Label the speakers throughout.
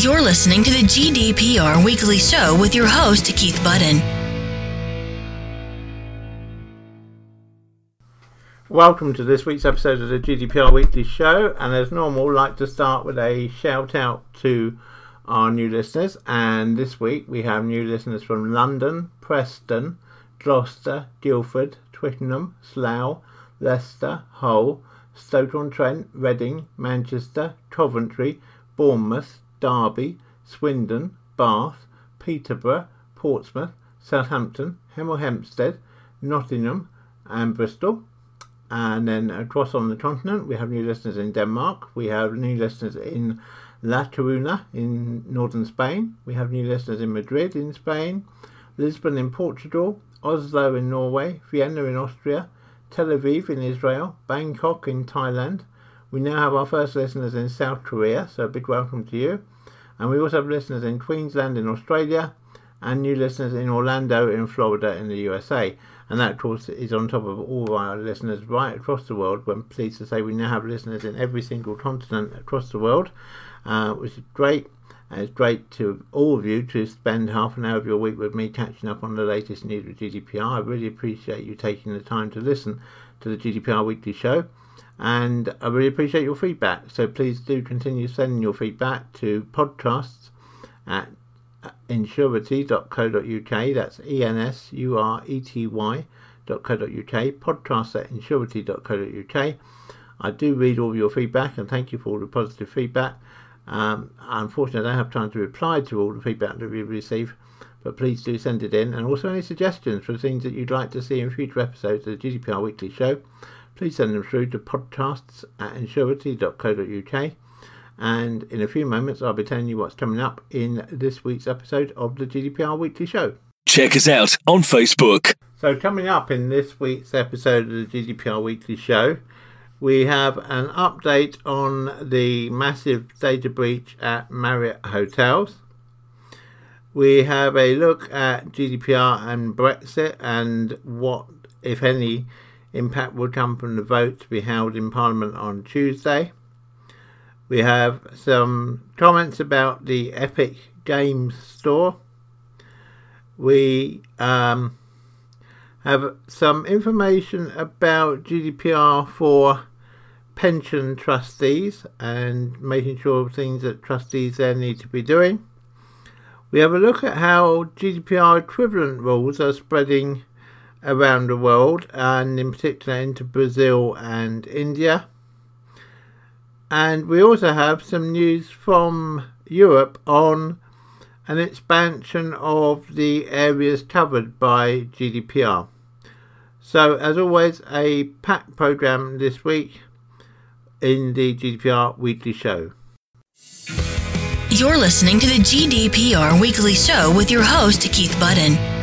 Speaker 1: You're listening to the GDPR Weekly Show with your host, Keith Budden.
Speaker 2: Welcome to this week's episode of the GDPR Weekly Show. And as normal, I'd like to start with a shout out to our new listeners. And this week we have new listeners from London, Preston, Gloucester, Guildford, Twickenham, Slough, Leicester, Hull, Stoke-on-Trent, Reading, Manchester, Coventry, Bournemouth, Derby, Swindon, Bath, Peterborough, Portsmouth, Southampton, Hemel Hempstead, Nottingham, and Bristol. And then across on the continent, we have new listeners in Denmark. We have new listeners in La Coruña in northern Spain. We have new listeners in Madrid in Spain, Lisbon in Portugal, Oslo in Norway, Vienna in Austria, Tel Aviv in Israel, Bangkok in Thailand, we now have our first listeners in South Korea, so a big welcome to you. And we also have listeners in Queensland in Australia and new listeners in Orlando in Florida in the USA. And that, of course, is on top of all of our listeners right across the world. We're pleased to say we now have listeners in every single continent across the world, uh, which is great. And it's great to all of you to spend half an hour of your week with me catching up on the latest news with GDPR. I really appreciate you taking the time to listen to the GDPR Weekly Show and I really appreciate your feedback. So please do continue sending your feedback to podcasts at ensurety.co.uk. That's E N S U R E T Y.co.uk. Podcasts at ensurety.co.uk. I do read all your feedback and thank you for all the positive feedback. Um, unfortunately, I don't have time to reply to all the feedback that we receive, but please do send it in. And also any suggestions for things that you'd like to see in future episodes of the GDPR Weekly Show please send them through to podcasts at ensurety.co.uk. And in a few moments, I'll be telling you what's coming up in this week's episode of the GDPR Weekly Show.
Speaker 3: Check us out on Facebook.
Speaker 2: So, coming up in this week's episode of the GDPR Weekly Show, we have an update on the massive data breach at Marriott Hotels. We have a look at GDPR and Brexit and what, if any, impact will come from the vote to be held in Parliament on Tuesday. We have some comments about the Epic Games Store. We um, have some information about GDPR for pension trustees and making sure things that trustees there need to be doing. We have a look at how GDPR equivalent rules are spreading around the world, and in particular into Brazil and India. And we also have some news from Europe on an expansion of the areas covered by GDPR. So, as always, a packed program this week in the GDPR Weekly Show.
Speaker 1: You're listening to the GDPR Weekly Show with your host, Keith Budden.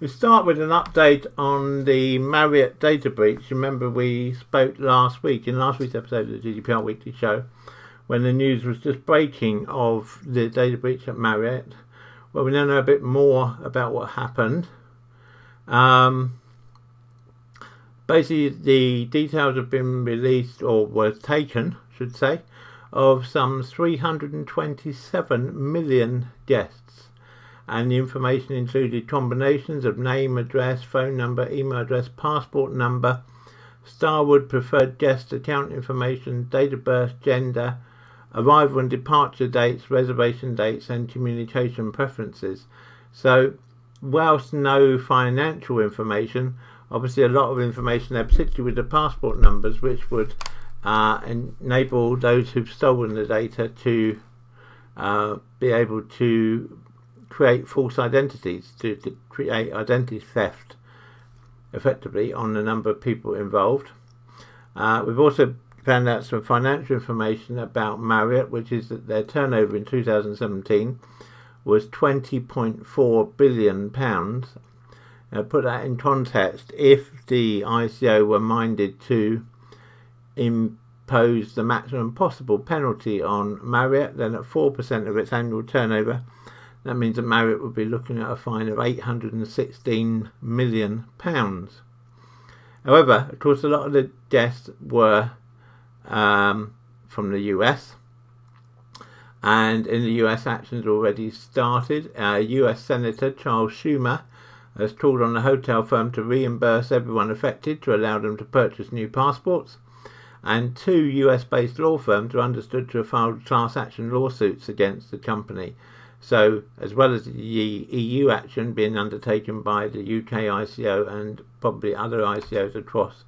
Speaker 2: We start with an update on the Marriott data breach. Remember, we spoke last week in last week's episode of the GDPR Weekly Show when the news was just breaking of the data breach at Marriott. Well, we now know a bit more about what happened. Um, basically, the details have been released or were taken, should say, of some 327 million guests and the information included combinations of name, address, phone number, email address, passport number, Starwood preferred guest account information, date of birth, gender, arrival and departure dates, reservation dates, and communication preferences. So, whilst no financial information, obviously a lot of information there, particularly with the passport numbers, which would uh, enable those who've stolen the data to uh, be able to create false identities, to, to create identity theft effectively on the number of people involved. Uh, we've also found out some financial information about Marriott, which is that their turnover in 2017 was 20.4 billion pounds. Now, put that in context, if the ICO were minded to impose the maximum possible penalty on Marriott, then at 4% of its annual turnover, that means that Marriott would be looking at a fine of £816 million. However, of course, a lot of the deaths were um, from the US. And in the US, actions already started. Uh, US Senator Charles Schumer has called on the hotel firm to reimburse everyone affected to allow them to purchase new passports. And two US based law firms are understood to have filed class action lawsuits against the company. So, as well as the EU action being undertaken by the UK ICO and probably other ICOs across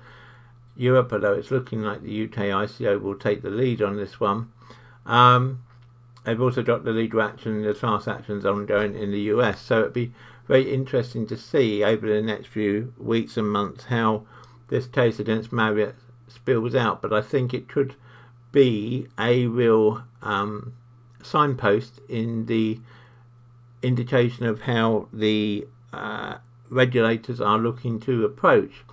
Speaker 2: Europe, although it's looking like the UK ICO will take the lead on this one. Um, they've also got the legal action, and the class actions ongoing in the US. So it'd be very interesting to see over the next few weeks and months how this case against Marriott spills out. But I think it could be a real um, signpost in the indication of how the uh, regulators are looking to approach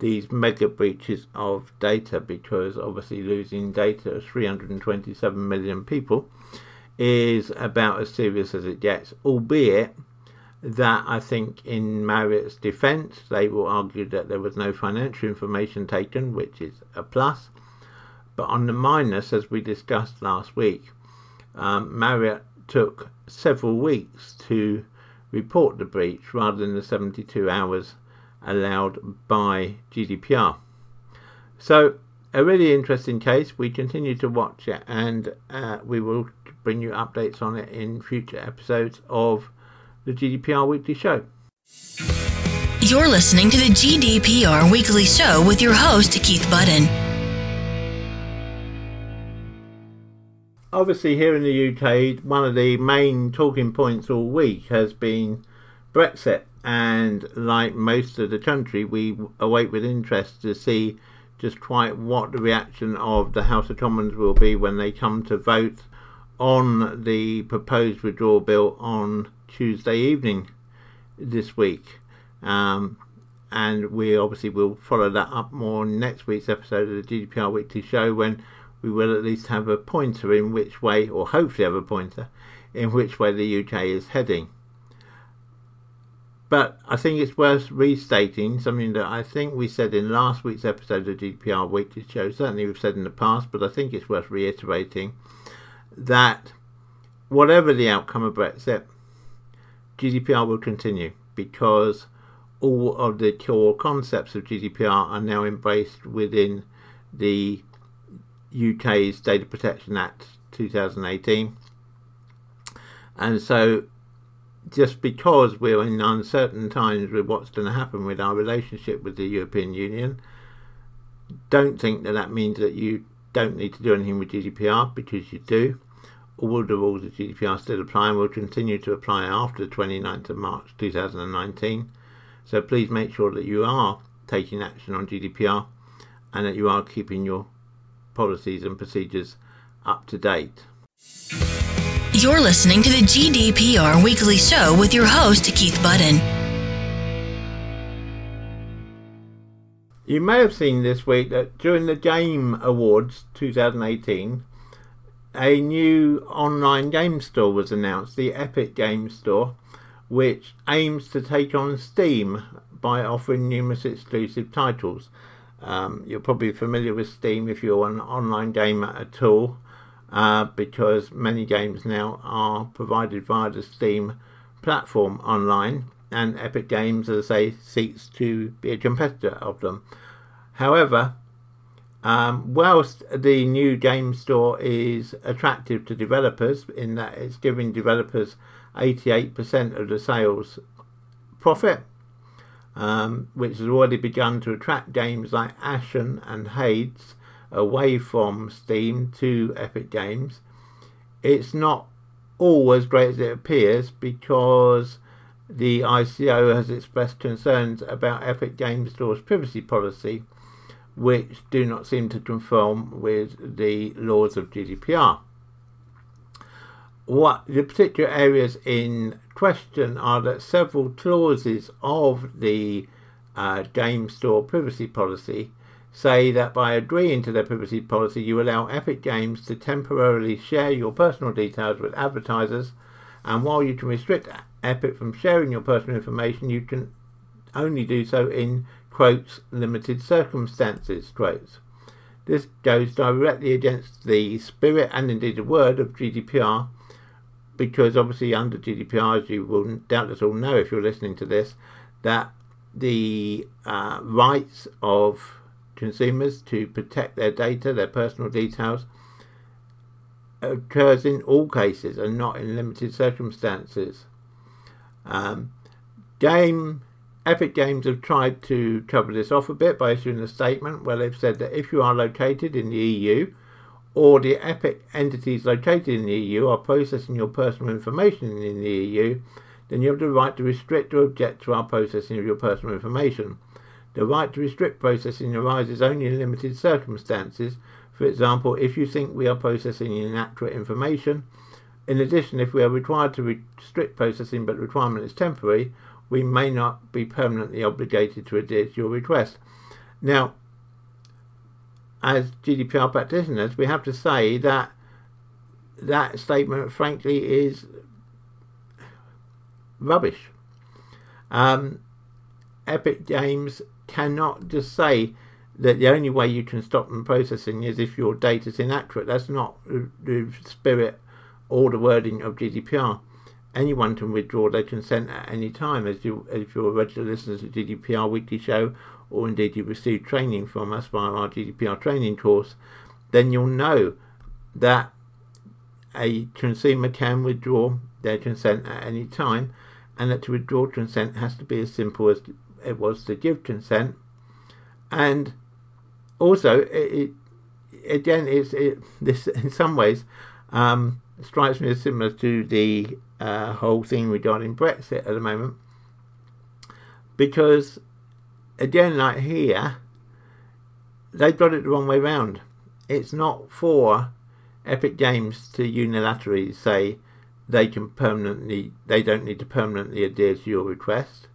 Speaker 2: these mega breaches of data because obviously losing data of 327 million people is about as serious as it gets, albeit that I think in Marriott's defence they will argue that there was no financial information taken, which is a plus. But on the minus, as we discussed last week, um, Marriott took several weeks to report the breach rather than the 72 hours allowed by GDPR. So, a really interesting case. We continue to watch it and uh, we will bring you updates on it in future episodes of the GDPR Weekly Show.
Speaker 1: You're listening to the GDPR Weekly Show with your host, Keith Budden.
Speaker 2: Obviously, here in the UK, one of the main talking points all week has been Brexit and like most of the country, we await with interest to see just quite what the reaction of the House of Commons will be when they come to vote on the proposed withdrawal bill on Tuesday evening this week. Um, and we obviously will follow that up more next week's episode of the GDPR Weekly Show when we will at least have a pointer in which way, or hopefully have a pointer, in which way the UK is heading. But I think it's worth restating something that I think we said in last week's episode of GDPR Weekly Show. Certainly, we've said in the past, but I think it's worth reiterating that whatever the outcome of Brexit, GDPR will continue because all of the core concepts of GDPR are now embraced within the UK's Data Protection Act 2018. And so just because we're in uncertain times with what's going to happen with our relationship with the European Union, don't think that that means that you don't need to do anything with GDPR because you do. All the rules of GDPR still apply and will continue to apply after the 29th of March 2019. So please make sure that you are taking action on GDPR and that you are keeping your policies and procedures up to date.
Speaker 1: You're listening to the GDPR Weekly Show with your host, Keith Budden.
Speaker 2: You may have seen this week that during the Game Awards 2018, a new online game store was announced, the Epic Game Store, which aims to take on Steam by offering numerous exclusive titles. Um, you're probably familiar with Steam if you're an online gamer at all uh, because many games now are provided via the Steam platform online, and Epic Games, as I say, seeks to be a competitor of them. However, um, whilst the new game store is attractive to developers in that it's giving developers 88% of the sales profit, um, which has already begun to attract games like Ashen and Hades away from Steam to Epic Games. It's not all as great as it appears because the ICO has expressed concerns about Epic Games Store's privacy policy, which do not seem to conform with the laws of GDPR. What the particular areas in question are that several clauses of the uh, Game Store privacy policy say that by agreeing to their privacy policy, you allow Epic Games to temporarily share your personal details with advertisers. And while you can restrict Epic from sharing your personal information, you can only do so in quotes limited circumstances quotes. This goes directly against the spirit and indeed the word of GDPR because obviously under GDPR, as you will doubtless all know if you're listening to this, that the uh, rights of consumers to protect their data, their personal details, occurs in all cases and not in limited circumstances. Um, game Epic Games have tried to cover this off a bit by issuing a statement where they've said that if you are located in the EU or the Epic entities located in the EU are processing your personal information in the EU, then you have the right to restrict or object to our processing of your personal information. The right to restrict processing arises only in limited circumstances. For example, if you think we are processing inaccurate information. In addition, if we are required to restrict processing but the requirement is temporary, we may not be permanently obligated to adhere to your request. Now, as GDPR practitioners, we have to say that that statement, frankly, is rubbish. Um, Epic Games cannot just say that the only way you can stop them processing is if your data is inaccurate. That's not the spirit or the wording of GDPR. Anyone can withdraw their consent at any time. As you, if you're a regular listener to GDPR Weekly Show, or indeed you receive training from us via our GDPR training course, then you'll know that a consumer can withdraw their consent at any time, and that to withdraw consent has to be as simple as it was to give consent. And also, it, it again, it's it, this in some ways um, strikes me as similar to the uh, whole thing regarding Brexit at the moment, because again, like here, they've got it the wrong way round. It's not for Epic Games to unilaterally say they can permanently, they don't need to permanently adhere to your request.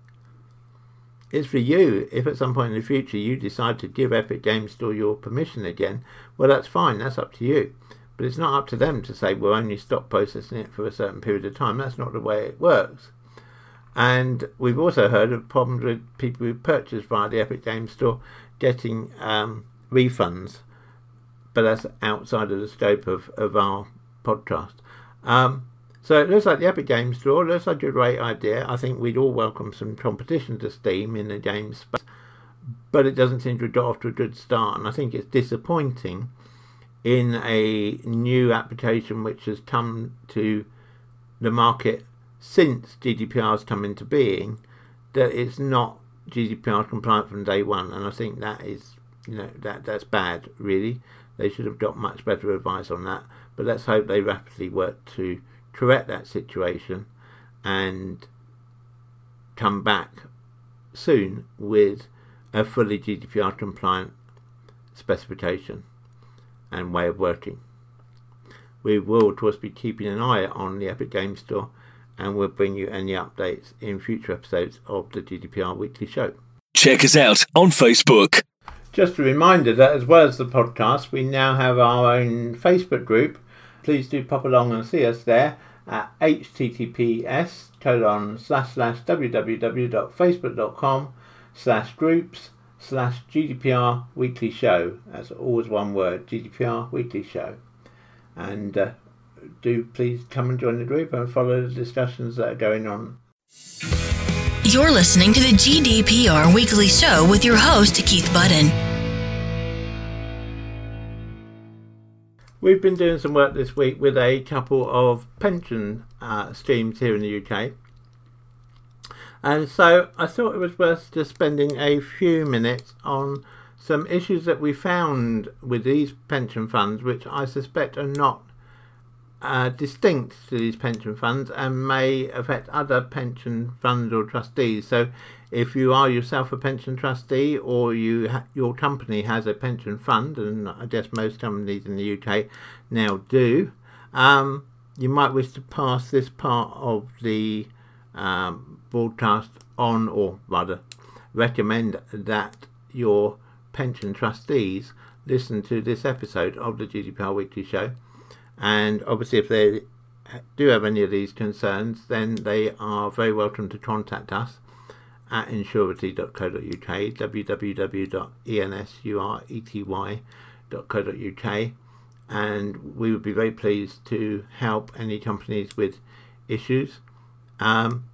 Speaker 2: It's for you. If at some point in the future you decide to give Epic Games Store your permission again, well, that's fine. That's up to you. But it's not up to them to say we'll only stop processing it for a certain period of time. That's not the way it works. And we've also heard of problems with people who purchase via the Epic Games Store getting um, refunds, but that's outside of the scope of, of our podcast. Um, so it looks like the Epic Games Store looks like a great idea. I think we'd all welcome some competition to Steam in the game space, but it doesn't seem to have got off to a good start, and I think it's disappointing in a new application which has come to the market since GDPR has come into being that it's not GDPR compliant from day one, and I think that is you know that that's bad really. They should have got much better advice on that. But let's hope they rapidly work to correct that situation and come back soon with a fully GDPR compliant specification and way of working. We will, of course, be keeping an eye on the Epic Game Store and we'll bring you any updates in future episodes of the GDPR Weekly Show.
Speaker 3: Check us out on Facebook.
Speaker 2: Just a reminder that as well as the podcast, we now have our own Facebook group. Please do pop along and see us there at https colon slash slash www.facebook.com slash groups slash GDPR Weekly Show. That's always one word, GDPR Weekly Show. And uh, do please come and join the group and follow the discussions that are going on.
Speaker 1: You're listening to the GDPR Weekly Show with your host, Keith Budden.
Speaker 2: We've been doing some work this week with a couple of pension uh, schemes here in the UK. And so I thought it was worth just spending a few minutes on some issues that we found with these pension funds, which I suspect are not distinct to these pension funds and may affect other pension funds or trustees. So, if you are yourself a pension trustee or you ha- your company has a pension fund, and I guess most companies in the UK now do, um, you might wish to pass this part of the um, broadcast on, or rather, recommend that your pension trustees listen to this episode of the GDPR Weekly Show and obviously, if they do have any of these concerns, then they are very welcome to contact us at ensurety.co.uk, www.ensurety.co.uk, and we would be very pleased to help any companies with issues. Um,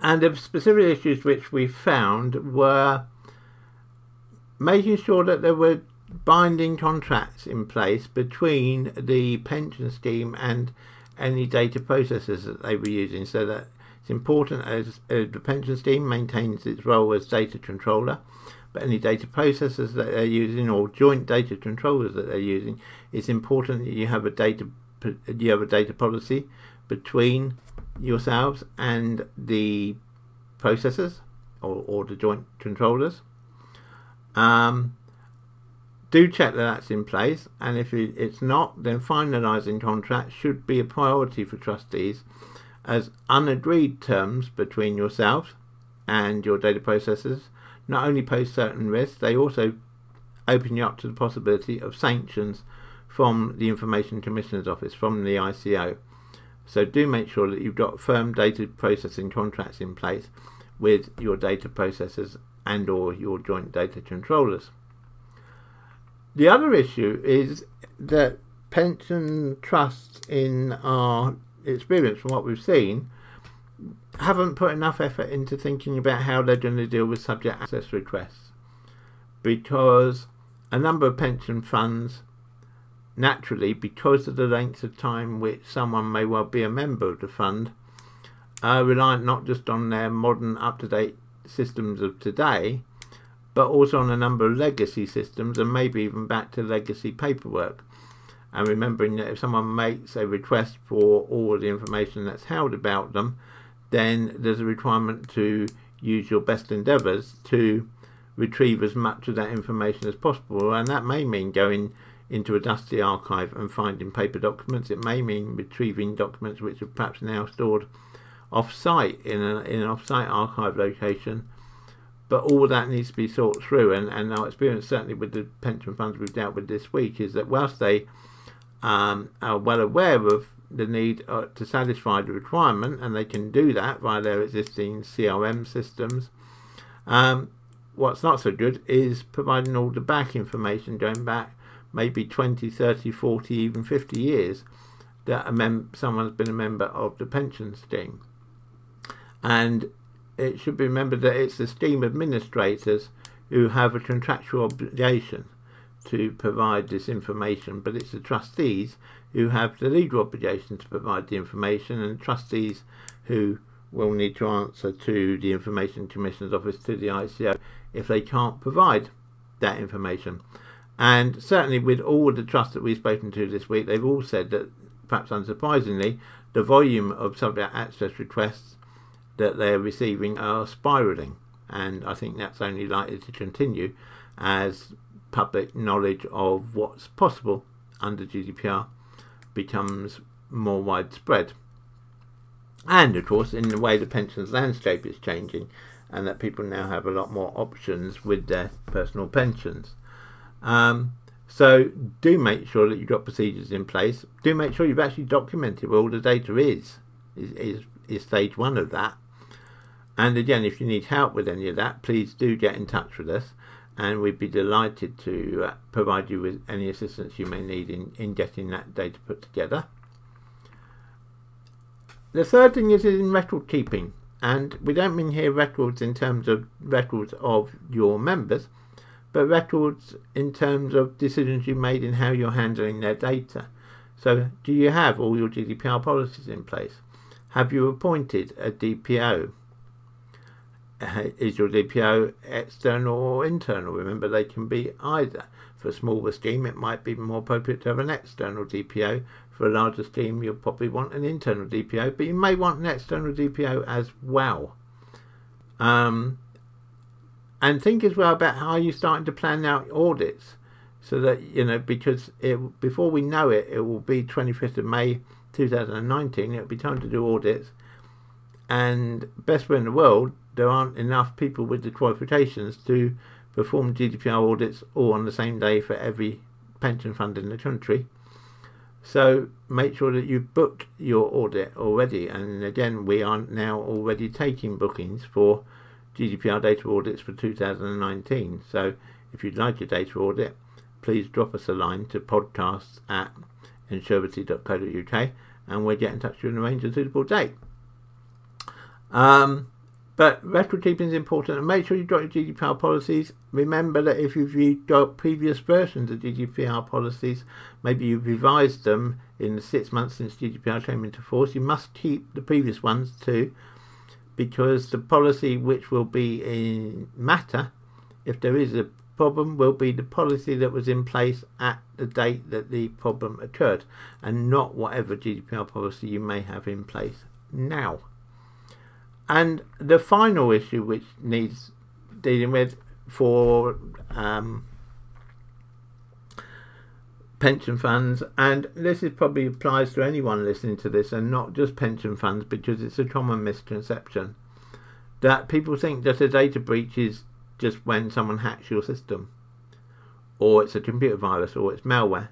Speaker 2: and the specific issues which we found were making sure that there were binding contracts in place between the pension scheme and any data processors that they were using. So that it's important as uh, the pension scheme maintains its role as data controller but any data processors that they're using or joint data controllers that they're using it's important that you have a data you have a data policy between yourselves and the processors or, or the joint controllers. Um, do check that that's in place, and if it's not, then finalising contracts should be a priority for trustees as unagreed terms between yourselves and your data processors not only pose certain risks, they also open you up to the possibility of sanctions from the Information Commissioner's Office, from the ICO. So do make sure that you've got firm data processing contracts in place with your data processors and or your joint data controllers. The other issue is that pension trusts, in our experience from what we've seen, haven't put enough effort into thinking about how they're going to deal with subject access requests. Because a number of pension funds, naturally, because of the length of time which someone may well be a member of the fund, are reliant not just on their modern up to date systems of today, but also on a number of legacy systems and maybe even back to legacy paperwork. And remembering that if someone makes a request for all the information that's held about them, then there's a requirement to use your best endeavours to retrieve as much of that information as possible. And that may mean going into a dusty archive and finding paper documents. It may mean retrieving documents which are perhaps now stored off-site in, a, in an off-site archive location but all that needs to be thought through. And, and our experience, certainly with the pension funds we've dealt with this week, is that whilst they um, are well aware of the need uh, to satisfy the requirement, and they can do that via their existing CRM systems. Um, what's not so good is providing all the back information going back maybe 20, 30, 40, even 50 years that a mem- someone's been a member of the pension scheme. And it should be remembered that it's the scheme administrators who have a contractual obligation to provide this information, but it's the trustees who have the legal obligation to provide the information, and trustees who will need to answer to the Information Commissioner's Office, to the ICO, if they can't provide that information. And certainly, with all the trusts that we've spoken to this week, they've all said that, perhaps unsurprisingly, the volume of subject access requests that they're receiving are spiraling, and I think that's only likely to continue as public knowledge of what's possible under GDPR becomes more widespread. And of course, in the way the pensions landscape is changing, and that people now have a lot more options with their personal pensions. Um, so do make sure that you've got procedures in place. Do make sure you've actually documented where all the data is. Is, is, is stage one of that. And again, if you need help with any of that, please do get in touch with us and we'd be delighted to uh, provide you with any assistance you may need in, in getting that data put together. The third thing is in record keeping, and we don't mean here records in terms of records of your members, but records in terms of decisions you made in how you're handling their data. So, do you have all your GDPR policies in place? Have you appointed a DPO? Is your DPO external or internal? Remember, they can be either. For a smaller scheme, it might be more appropriate to have an external DPO. For a larger scheme, you'll probably want an internal DPO, but you may want an external DPO as well. Um, and think as well about how you're starting to plan out audits so that, you know, because it, before we know it, it will be 25th of May 2019, it'll be time to do audits. And best way in the world, there aren't enough people with the qualifications to perform GDPR audits all on the same day for every pension fund in the country. So make sure that you've booked your audit already. And again, we are now already taking bookings for GDPR data audits for 2019. So if you'd like a data audit, please drop us a line to podcasts at insurability.co.uk and we'll get in touch with you and arrange a suitable date. Um, but record keeping is important and make sure you got your GDPR policies. Remember that if you've got previous versions of GDPR policies, maybe you've revised them in the six months since GDPR came into force, you must keep the previous ones too because the policy which will be in matter if there is a problem will be the policy that was in place at the date that the problem occurred and not whatever GDPR policy you may have in place now. And the final issue which needs dealing with for um, pension funds, and this is probably applies to anyone listening to this, and not just pension funds, because it's a common misconception that people think that a data breach is just when someone hacks your system, or it's a computer virus, or it's malware.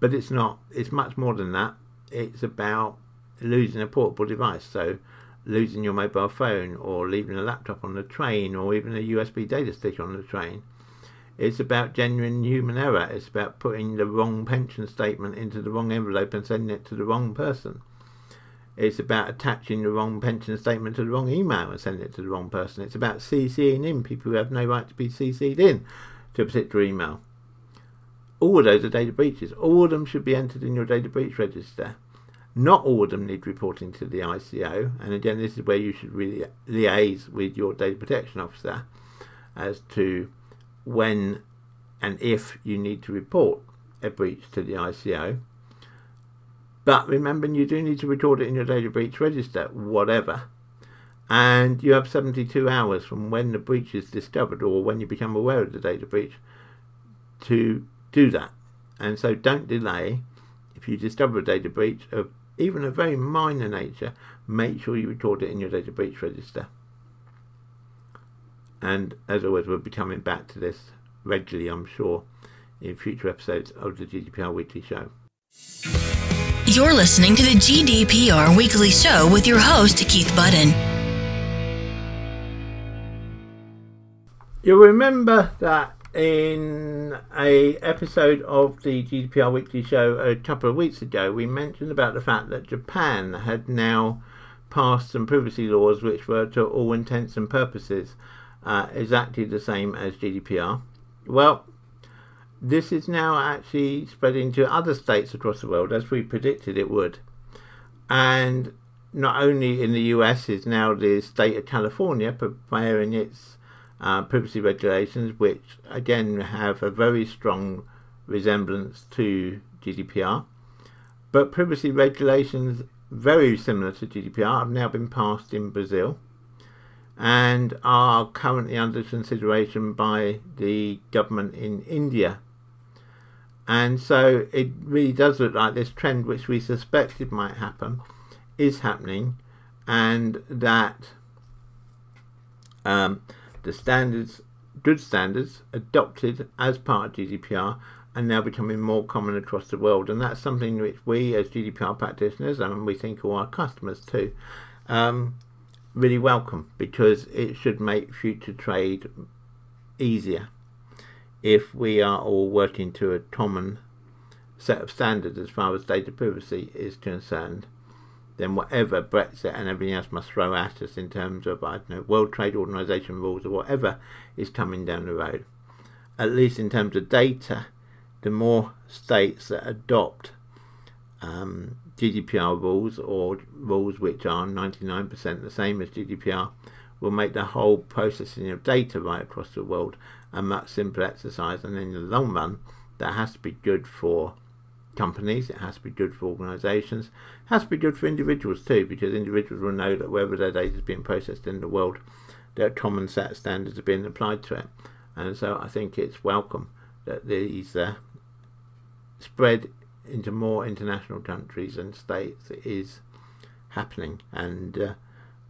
Speaker 2: But it's not. It's much more than that. It's about losing a portable device. So losing your mobile phone or leaving a laptop on the train or even a USB data stick on the train. It's about genuine human error. It's about putting the wrong pension statement into the wrong envelope and sending it to the wrong person. It's about attaching the wrong pension statement to the wrong email and sending it to the wrong person. It's about CCing in people who have no right to be CC'd in to a particular email. All of those are data breaches. All of them should be entered in your data breach register. Not all of them need reporting to the ICO, and again, this is where you should really liaise with your data protection officer as to when and if you need to report a breach to the ICO. But remember, you do need to record it in your data breach register, whatever. And you have 72 hours from when the breach is discovered or when you become aware of the data breach to do that. And so don't delay. If you discover a data breach of even a very minor nature, make sure you record it in your data breach register. And as always, we'll be coming back to this regularly, I'm sure, in future episodes of the GDPR Weekly Show.
Speaker 1: You're listening to the GDPR Weekly Show with your host, Keith Budden.
Speaker 2: You'll remember that in a episode of the GDPR Weekly Show a couple of weeks ago, we mentioned about the fact that Japan had now passed some privacy laws which were, to all intents and purposes, uh, exactly the same as GDPR. Well, this is now actually spreading to other states across the world, as we predicted it would. And not only in the US is now the state of California preparing its uh, privacy regulations, which again have a very strong resemblance to GDPR. But privacy regulations, very similar to GDPR, have now been passed in Brazil and are currently under consideration by the government in India. And so it really does look like this trend, which we suspected might happen, is happening, and that um, the standards, good standards, adopted as part of GDPR are now becoming more common across the world. And that's something which we, as GDPR practitioners, and we think all our customers too, um, really welcome because it should make future trade easier if we are all working to a common set of standards as far as data privacy is concerned then whatever Brexit and everything else must throw at us in terms of, I don't know, World Trade Organization rules or whatever is coming down the road. At least in terms of data, the more states that adopt um, GDPR rules or rules which are 99% the same as GDPR will make the whole processing of data right across the world a much simpler exercise. And in the long run, that has to be good for companies, it has to be good for organisations, it has to be good for individuals too, because individuals will know that wherever their data is being processed in the world, there are common set standards are being applied to it. And so I think it's welcome that these uh, spread into more international countries and states is happening. And uh,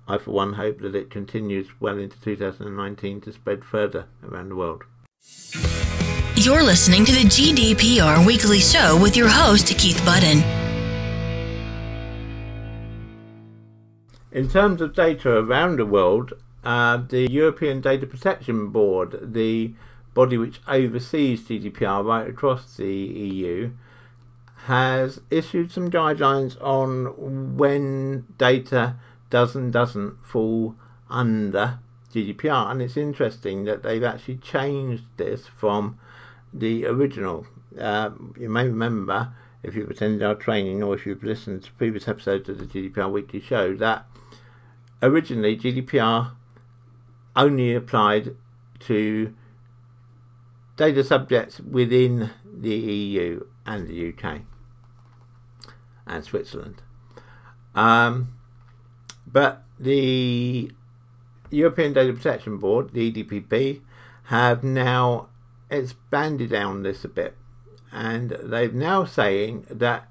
Speaker 2: I, for one, hope that it continues well into 2019 to spread further around the world.
Speaker 1: You're listening to the GDPR Weekly Show with your host, Keith Budden.
Speaker 2: In terms of data around the world, uh, the European Data Protection Board, the body which oversees GDPR right across the EU, has issued some guidelines on when data does and doesn't fall under GDPR. And it's interesting that they've actually changed this from the original. Uh, you may remember, if you've attended our training or if you've listened to previous episodes of the GDPR Weekly Show, that originally GDPR only applied to data subjects within the EU and the UK and Switzerland. Um, but the European Data Protection Board, the EDPB, have now expanded on this a bit, and they're now saying that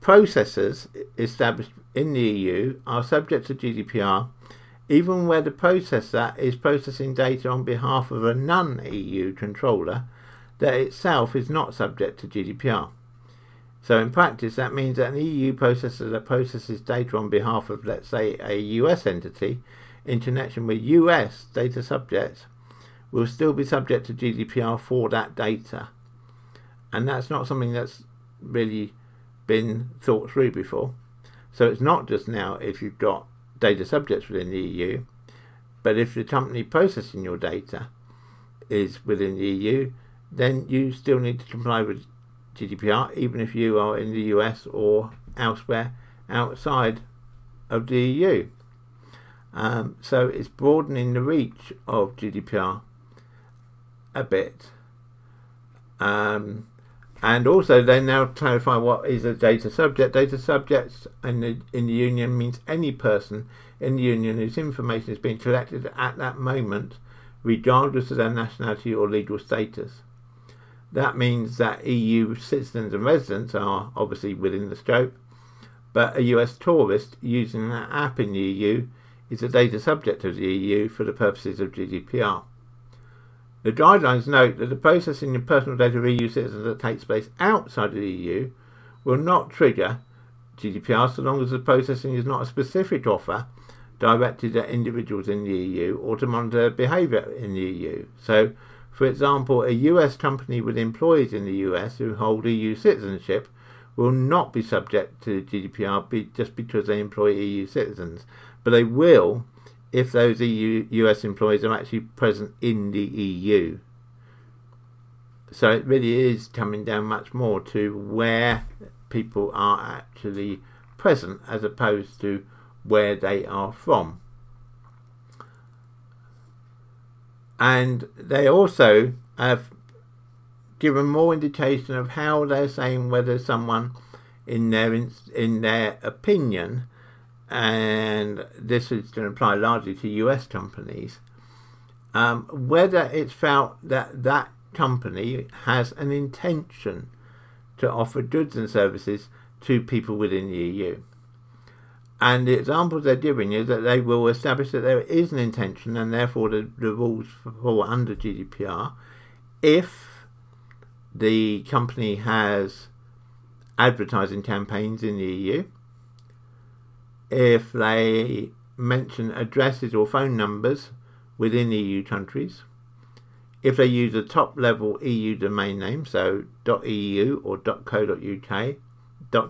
Speaker 2: processors established in the EU are subject to GDPR even where the processor is processing data on behalf of a non EU controller that itself is not subject to GDPR. So, in practice, that means that an EU processor that processes data on behalf of, let's say, a US entity in connection with US data subjects will still be subject to GDPR for that data. And that's not something that's really been thought through before. So it's not just now if you've got data subjects within the EU, but if the company processing your data is within the EU, then you still need to comply with GDPR, even if you are in the US or elsewhere outside of the EU. Um, so it's broadening the reach of GDPR a bit. Um, and also, they now clarify what is a data subject. Data subjects in the, in the union means any person in the union whose information is being collected at that moment, regardless of their nationality or legal status. That means that EU citizens and residents are obviously within the scope, but a US tourist using an app in the EU is a data subject of the EU for the purposes of GDPR. The guidelines note that the processing of personal data of EU citizens that takes place outside of the EU will not trigger GDPR so long as the processing is not a specific offer directed at individuals in the EU or to monitor behaviour in the EU. So, for example, a US company with employees in the US who hold EU citizenship will not be subject to GDPR just because they employ EU citizens, but they will if those EU, US employees are actually present in the EU. So it really is coming down much more to where people are actually present as opposed to where they are from. And they also have given more indication of how they're saying whether someone in their in their opinion and this is going to apply largely to US companies, um, whether it's felt that that company has an intention to offer goods and services to people within the EU. And the examples they're giving is that they will establish that there is an intention and therefore the, the rules fall under GDPR if the company has advertising campaigns in the EU if they mention addresses or phone numbers within EU countries, if they use a top level EU domain name, so .eu or .co.uk,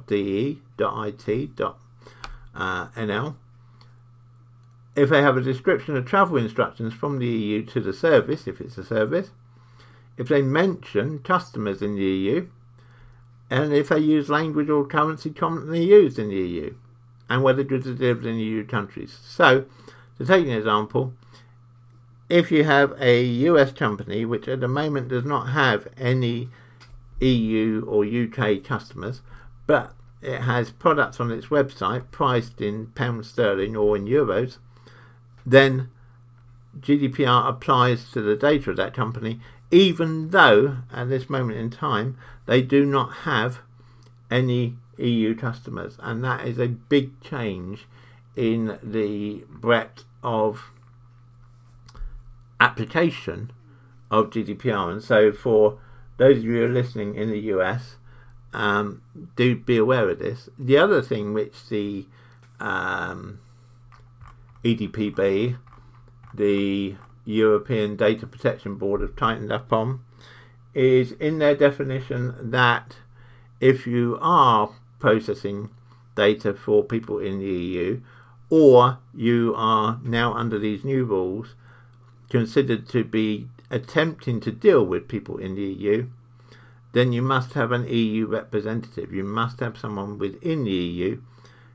Speaker 2: .de, .it, .nl, if they have a description of travel instructions from the EU to the service, if it's a service, if they mention customers in the EU, and if they use language or currency commonly used in the EU and whether goods are delivered in EU countries. So, to take an example, if you have a US company which at the moment does not have any EU or UK customers, but it has products on its website priced in pounds sterling or in euros, then GDPR applies to the data of that company, even though at this moment in time they do not have any EU customers, and that is a big change in the breadth of application of GDPR. And so, for those of you who are listening in the US, um, do be aware of this. The other thing which the um, EDPB, the European Data Protection Board have tightened up on is in their definition that if you are processing data for people in the EU or you are now under these new rules considered to be attempting to deal with people in the EU, then you must have an EU representative. You must have someone within the EU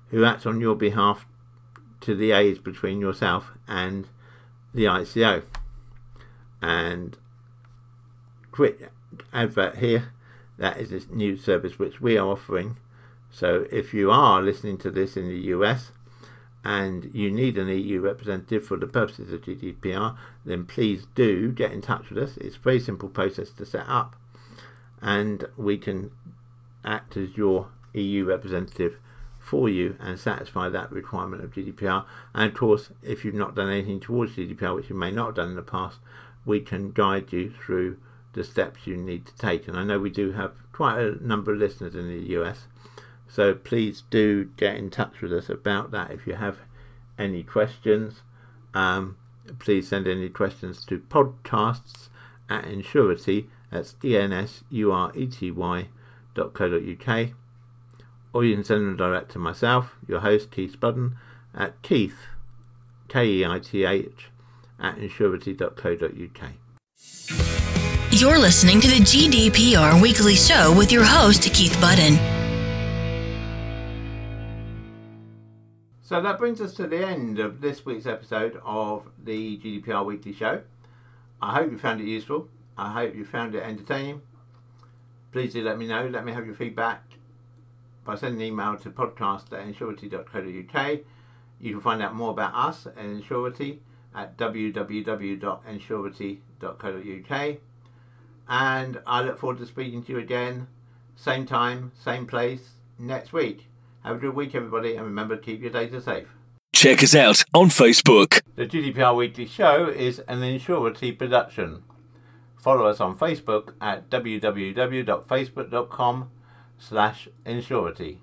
Speaker 2: who acts on your behalf to liaise between yourself and the ICO. And quick advert here that is this new service which we are offering. So if you are listening to this in the US and you need an EU representative for the purposes of GDPR, then please do get in touch with us. It's a very simple process to set up, and we can act as your EU representative for you and satisfy that requirement of GDPR. And of course, if you've not done anything towards GDPR, which you may not have done in the past, we can guide you through the steps you need to take. And I know we do have quite a number of listeners in the US, so please do get in touch with us about that if you have any questions. Um, please send any questions to podcasts at Ensurety, that's E N S U R E T Y dot co dot UK or you can send them direct to myself, your host, Keith Budden, at keith, K-E-I-T-H, at ensurety.co.uk.
Speaker 1: You're listening to the GDPR Weekly Show with your host, Keith Budden.
Speaker 2: So that brings us to the end of this week's episode of the GDPR Weekly Show. I hope you found it useful. I hope you found it entertaining. Please do let me know. Let me have your feedback by sending an email to podcast at ensurety.co.uk. You can find out more about us at Ensurety at www.ensurety.co.uk. And I look forward to speaking to you again, same time, same place, next week. Have a good week, everybody, and remember to keep your data safe.
Speaker 3: Check us out on Facebook.
Speaker 2: The GDPR Weekly Show is an Ensurety production. Follow us on Facebook at www.facebook.com slash Ensurety.